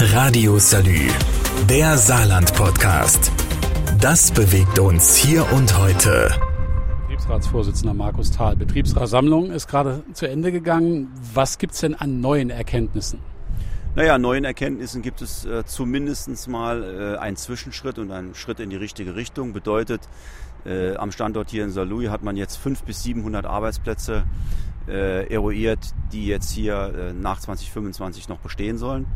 Radio Salü, der Saarland-Podcast. Das bewegt uns hier und heute. Betriebsratsvorsitzender Markus Thal. Betriebsratssammlung ist gerade zu Ende gegangen. Was gibt es denn an neuen Erkenntnissen? Naja, neuen Erkenntnissen gibt es äh, zumindest mal äh, einen Zwischenschritt und einen Schritt in die richtige Richtung. Bedeutet, äh, am Standort hier in Saarlouis hat man jetzt 500 bis 700 Arbeitsplätze äh, eruiert, die jetzt hier äh, nach 2025 noch bestehen sollen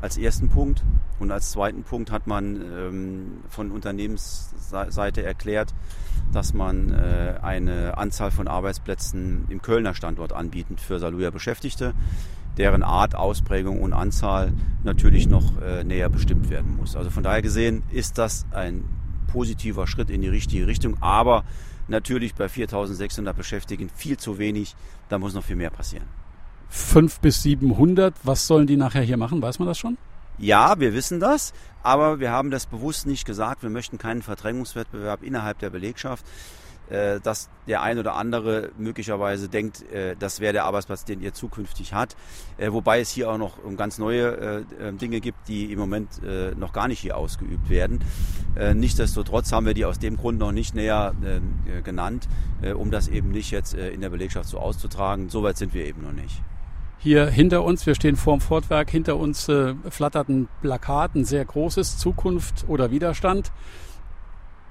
als ersten Punkt. Und als zweiten Punkt hat man ähm, von Unternehmensseite erklärt, dass man äh, eine Anzahl von Arbeitsplätzen im Kölner Standort anbietet für Saluja Beschäftigte, deren Art, Ausprägung und Anzahl natürlich noch äh, näher bestimmt werden muss. Also von daher gesehen ist das ein positiver Schritt in die richtige Richtung, aber natürlich bei 4600 Beschäftigten viel zu wenig, da muss noch viel mehr passieren. 5 bis 700. Was sollen die nachher hier machen? Weiß man das schon? Ja, wir wissen das, aber wir haben das bewusst nicht gesagt. Wir möchten keinen Verdrängungswettbewerb innerhalb der Belegschaft, äh, dass der ein oder andere möglicherweise denkt, äh, das wäre der Arbeitsplatz, den ihr zukünftig hat. Äh, wobei es hier auch noch ganz neue Dinge gibt, die im Moment noch gar nicht hier ausgeübt werden. Nichtsdestotrotz haben wir die aus dem Grund noch nicht näher genannt, um das eben nicht jetzt in der Belegschaft so auszutragen. Soweit sind wir eben noch nicht. Hier hinter uns, wir stehen vor dem Fortwerk, hinter uns äh, flattert ein Plakat, ein sehr großes Zukunft oder Widerstand.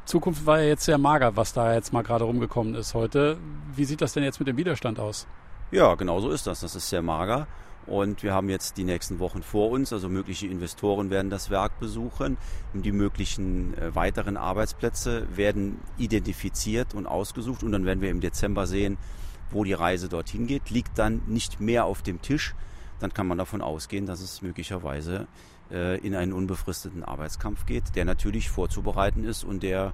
Zukunft war ja jetzt sehr mager, was da jetzt mal gerade rumgekommen ist heute. Wie sieht das denn jetzt mit dem Widerstand aus? Ja, genau so ist das. Das ist sehr mager. Und wir haben jetzt die nächsten Wochen vor uns, also mögliche Investoren werden das Werk besuchen und die möglichen äh, weiteren Arbeitsplätze werden identifiziert und ausgesucht und dann werden wir im Dezember sehen, wo die Reise dorthin geht, liegt dann nicht mehr auf dem Tisch. Dann kann man davon ausgehen, dass es möglicherweise äh, in einen unbefristeten Arbeitskampf geht, der natürlich vorzubereiten ist und der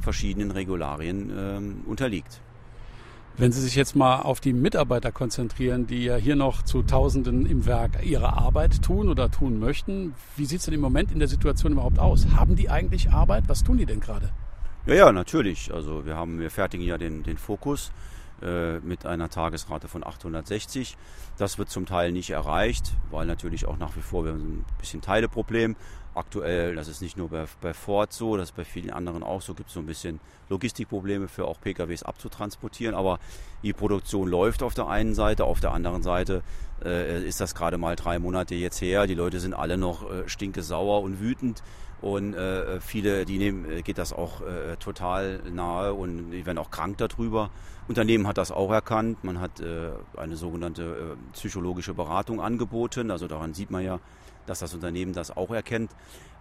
verschiedenen Regularien äh, unterliegt. Wenn Sie sich jetzt mal auf die Mitarbeiter konzentrieren, die ja hier noch zu Tausenden im Werk ihre Arbeit tun oder tun möchten, wie sieht es denn im Moment in der Situation überhaupt aus? Haben die eigentlich Arbeit? Was tun die denn gerade? Ja, ja, natürlich. Also wir haben, wir fertigen ja den, den Fokus äh, mit einer Tagesrate von 860. Das wird zum Teil nicht erreicht, weil natürlich auch nach wie vor wir haben ein bisschen Teileproblem. Aktuell, das ist nicht nur bei, bei Ford so, das ist bei vielen anderen auch so, gibt es so ein bisschen Logistikprobleme für auch PKWs abzutransportieren. Aber die Produktion läuft auf der einen Seite, auf der anderen Seite äh, ist das gerade mal drei Monate jetzt her. Die Leute sind alle noch äh, stinke und wütend und äh, viele, die nehmen, äh, geht das auch äh, total nahe und die werden auch krank darüber. Unternehmen hat das auch erkannt. Man hat äh, eine sogenannte äh, psychologische Beratung angeboten. Also daran sieht man ja, dass das Unternehmen das auch erkennt.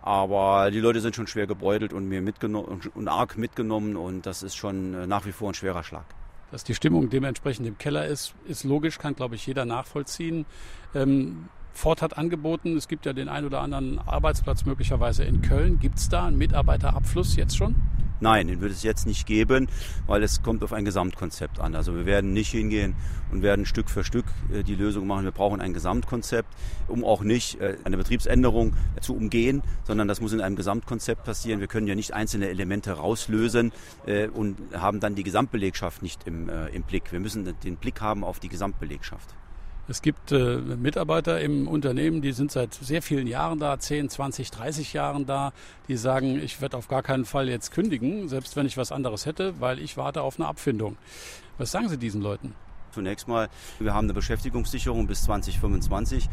Aber die Leute sind schon schwer gebeutelt und mir mitgenommen und arg mitgenommen und das ist schon äh, nach wie vor ein schwerer Schlag. Dass die Stimmung dementsprechend im Keller ist, ist logisch, kann glaube ich jeder nachvollziehen. Ähm, Ford hat angeboten, es gibt ja den ein oder anderen Arbeitsplatz möglicherweise in Köln. Gibt es da einen Mitarbeiterabfluss jetzt schon? Nein, den wird es jetzt nicht geben, weil es kommt auf ein Gesamtkonzept an. Also wir werden nicht hingehen und werden Stück für Stück äh, die Lösung machen. Wir brauchen ein Gesamtkonzept, um auch nicht äh, eine Betriebsänderung zu umgehen, sondern das muss in einem Gesamtkonzept passieren. Wir können ja nicht einzelne Elemente rauslösen äh, und haben dann die Gesamtbelegschaft nicht im, im Blick. Wir müssen den Blick haben auf die Gesamtbelegschaft. Es gibt äh, Mitarbeiter im Unternehmen, die sind seit sehr vielen Jahren da, 10, 20, 30 Jahren da, die sagen, ich werde auf gar keinen Fall jetzt kündigen, selbst wenn ich was anderes hätte, weil ich warte auf eine Abfindung. Was sagen Sie diesen Leuten? Zunächst mal, wir haben eine Beschäftigungssicherung bis 2025.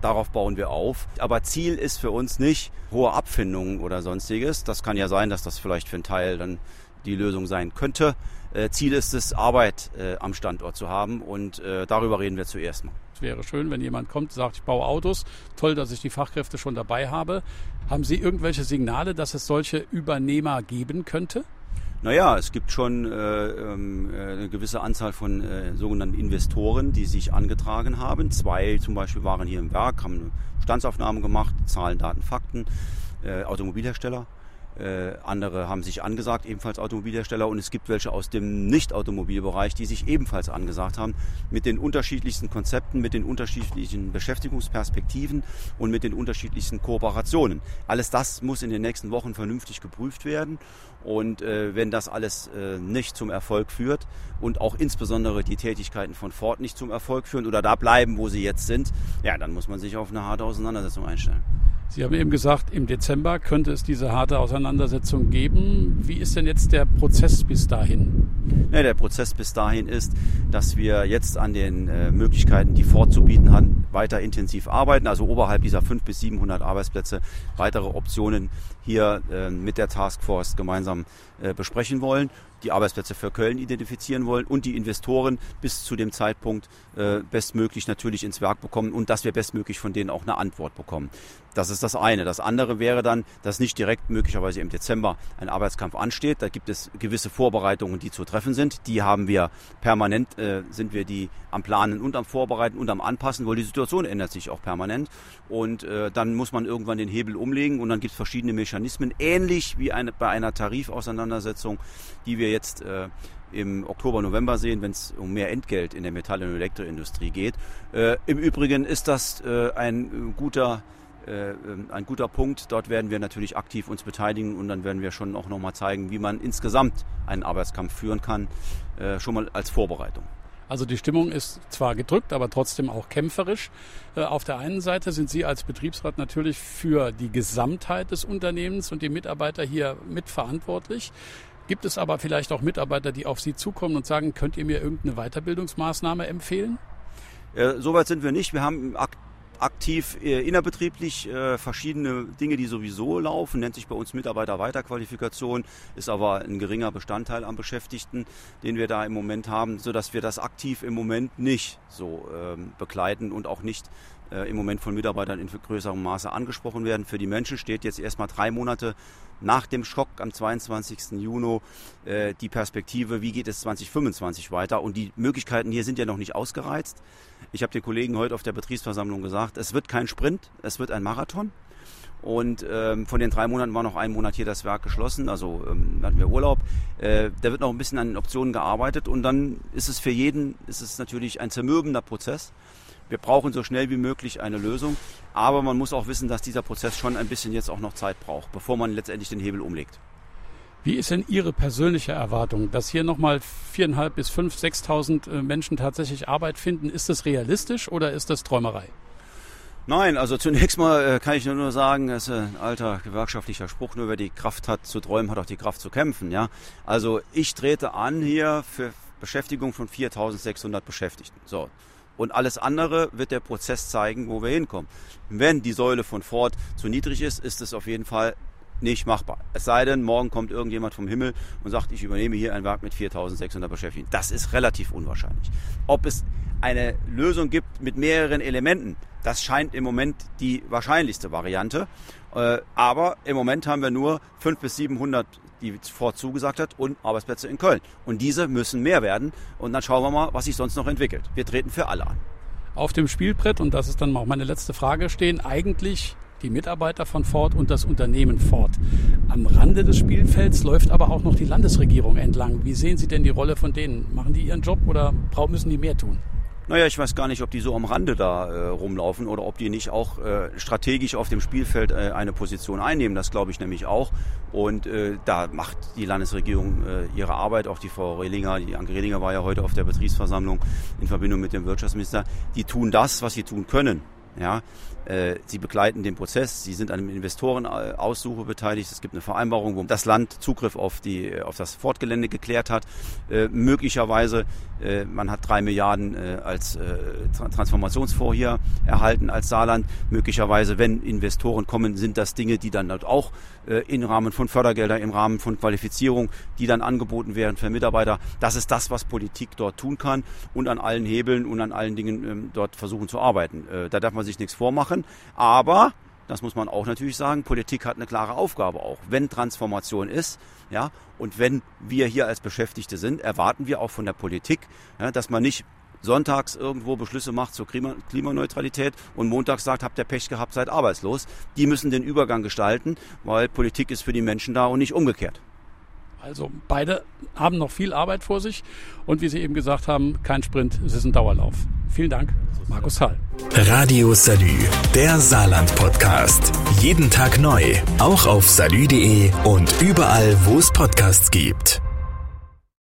Darauf bauen wir auf. Aber Ziel ist für uns nicht hohe Abfindungen oder sonstiges. Das kann ja sein, dass das vielleicht für einen Teil dann die Lösung sein könnte. Äh, Ziel ist es, Arbeit äh, am Standort zu haben und äh, darüber reden wir zuerst mal. Es wäre schön, wenn jemand kommt und sagt, ich baue Autos. Toll, dass ich die Fachkräfte schon dabei habe. Haben Sie irgendwelche Signale, dass es solche Übernehmer geben könnte? Naja, es gibt schon äh, ähm, äh, eine gewisse Anzahl von äh, sogenannten Investoren, die sich angetragen haben. Zwei zum Beispiel waren hier im Werk, haben eine Standsaufnahme gemacht, Zahlen, Daten, Fakten, Automobilhersteller. Äh, andere haben sich angesagt, ebenfalls Automobilhersteller. Und es gibt welche aus dem Nicht-Automobilbereich, die sich ebenfalls angesagt haben, mit den unterschiedlichsten Konzepten, mit den unterschiedlichen Beschäftigungsperspektiven und mit den unterschiedlichsten Kooperationen. Alles das muss in den nächsten Wochen vernünftig geprüft werden. Und äh, wenn das alles äh, nicht zum Erfolg führt und auch insbesondere die Tätigkeiten von Ford nicht zum Erfolg führen oder da bleiben, wo sie jetzt sind, ja, dann muss man sich auf eine harte Auseinandersetzung einstellen. Sie haben eben gesagt, im Dezember könnte es diese harte Auseinandersetzung geben. Wie ist denn jetzt der Prozess bis dahin? Ja, der Prozess bis dahin ist, dass wir jetzt an den äh, Möglichkeiten, die fortzubieten haben, weiter intensiv arbeiten. Also oberhalb dieser 500 bis 700 Arbeitsplätze weitere Optionen hier äh, mit der Taskforce gemeinsam äh, besprechen wollen die Arbeitsplätze für Köln identifizieren wollen und die Investoren bis zu dem Zeitpunkt äh, bestmöglich natürlich ins Werk bekommen und dass wir bestmöglich von denen auch eine Antwort bekommen. Das ist das eine. Das andere wäre dann, dass nicht direkt möglicherweise im Dezember ein Arbeitskampf ansteht. Da gibt es gewisse Vorbereitungen, die zu treffen sind. Die haben wir permanent, äh, sind wir die am Planen und am Vorbereiten und am Anpassen, weil die Situation ändert sich auch permanent. Und äh, dann muss man irgendwann den Hebel umlegen und dann gibt es verschiedene Mechanismen, ähnlich wie eine, bei einer Tarifauseinandersetzung, die wir jetzt äh, im Oktober, November sehen, wenn es um mehr Entgelt in der Metall- und Elektroindustrie geht. Äh, Im Übrigen ist das äh, ein guter äh, ein guter Punkt. Dort werden wir natürlich aktiv uns beteiligen und dann werden wir schon auch nochmal zeigen, wie man insgesamt einen Arbeitskampf führen kann, äh, schon mal als Vorbereitung. Also die Stimmung ist zwar gedrückt, aber trotzdem auch kämpferisch. Äh, auf der einen Seite sind Sie als Betriebsrat natürlich für die Gesamtheit des Unternehmens und die Mitarbeiter hier mitverantwortlich. Gibt es aber vielleicht auch Mitarbeiter, die auf Sie zukommen und sagen, könnt ihr mir irgendeine Weiterbildungsmaßnahme empfehlen? Äh, Soweit sind wir nicht. Wir haben aktiv äh, innerbetrieblich äh, verschiedene Dinge, die sowieso laufen, nennt sich bei uns Mitarbeiterweiterqualifikation, ist aber ein geringer Bestandteil am Beschäftigten, den wir da im Moment haben, sodass wir das aktiv im Moment nicht so ähm, begleiten und auch nicht im Moment von Mitarbeitern in größerem Maße angesprochen werden. Für die Menschen steht jetzt erstmal drei Monate nach dem Schock am 22. Juni äh, die Perspektive, wie geht es 2025 weiter. Und die Möglichkeiten hier sind ja noch nicht ausgereizt. Ich habe den Kollegen heute auf der Betriebsversammlung gesagt, es wird kein Sprint, es wird ein Marathon. Und ähm, von den drei Monaten war noch ein Monat hier das Werk geschlossen, also ähm, hatten wir Urlaub. Äh, da wird noch ein bisschen an den Optionen gearbeitet und dann ist es für jeden, ist es natürlich ein zermürbender Prozess. Wir brauchen so schnell wie möglich eine Lösung, aber man muss auch wissen, dass dieser Prozess schon ein bisschen jetzt auch noch Zeit braucht, bevor man letztendlich den Hebel umlegt. Wie ist denn Ihre persönliche Erwartung, dass hier nochmal 4.500 bis 5.000, 6.000 äh, Menschen tatsächlich Arbeit finden? Ist das realistisch oder ist das Träumerei? Nein, also zunächst mal äh, kann ich nur sagen, das ist ein alter gewerkschaftlicher Spruch, nur wer die Kraft hat zu träumen, hat auch die Kraft zu kämpfen. Ja? Also ich trete an hier für Beschäftigung von 4.600 Beschäftigten. So, und alles andere wird der Prozess zeigen, wo wir hinkommen. Wenn die Säule von Ford zu niedrig ist, ist es auf jeden Fall nicht machbar. Es sei denn, morgen kommt irgendjemand vom Himmel und sagt, ich übernehme hier ein Werk mit 4600 Beschäftigten. Das ist relativ unwahrscheinlich. Ob es eine Lösung gibt mit mehreren Elementen, das scheint im Moment die wahrscheinlichste Variante. Äh, aber im Moment haben wir nur 500 bis 700 die Ford zugesagt hat, und Arbeitsplätze in Köln. Und diese müssen mehr werden. Und dann schauen wir mal, was sich sonst noch entwickelt. Wir treten für alle an. Auf dem Spielbrett, und das ist dann auch meine letzte Frage, stehen eigentlich die Mitarbeiter von Ford und das Unternehmen Ford. Am Rande des Spielfelds läuft aber auch noch die Landesregierung entlang. Wie sehen Sie denn die Rolle von denen? Machen die ihren Job oder müssen die mehr tun? Naja, ich weiß gar nicht, ob die so am Rande da äh, rumlaufen oder ob die nicht auch äh, strategisch auf dem Spielfeld äh, eine Position einnehmen. Das glaube ich nämlich auch. Und äh, da macht die Landesregierung äh, ihre Arbeit. Auch die Frau Rehlinger, die Anke Rehlinger war ja heute auf der Betriebsversammlung in Verbindung mit dem Wirtschaftsminister. Die tun das, was sie tun können. Ja, äh, sie begleiten den Prozess, sie sind an einem Investorenaussuche beteiligt. Es gibt eine Vereinbarung, wo das Land Zugriff auf, die, auf das Fortgelände geklärt hat. Äh, möglicherweise, man hat drei Milliarden äh, als äh, Transformationsfonds hier erhalten als Saarland. Möglicherweise, wenn Investoren kommen, sind das Dinge, die dann auch äh, im Rahmen von Fördergeldern, im Rahmen von Qualifizierung, die dann angeboten werden für Mitarbeiter. Das ist das, was Politik dort tun kann und an allen Hebeln und an allen Dingen ähm, dort versuchen zu arbeiten. Äh, da darf man sich nichts vormachen. Aber das muss man auch natürlich sagen, Politik hat eine klare Aufgabe auch. Wenn Transformation ist, ja, und wenn wir hier als Beschäftigte sind, erwarten wir auch von der Politik, ja, dass man nicht sonntags irgendwo Beschlüsse macht zur Klima Klimaneutralität und montags sagt, habt ihr Pech gehabt, seid arbeitslos. Die müssen den Übergang gestalten, weil Politik ist für die Menschen da und nicht umgekehrt. Also beide haben noch viel Arbeit vor sich und wie Sie eben gesagt haben, kein Sprint, es ist ein Dauerlauf. Vielen Dank, Markus Hall. Radio Salü, der Saarland-Podcast. Jeden Tag neu, auch auf salü.de und überall, wo es Podcasts gibt.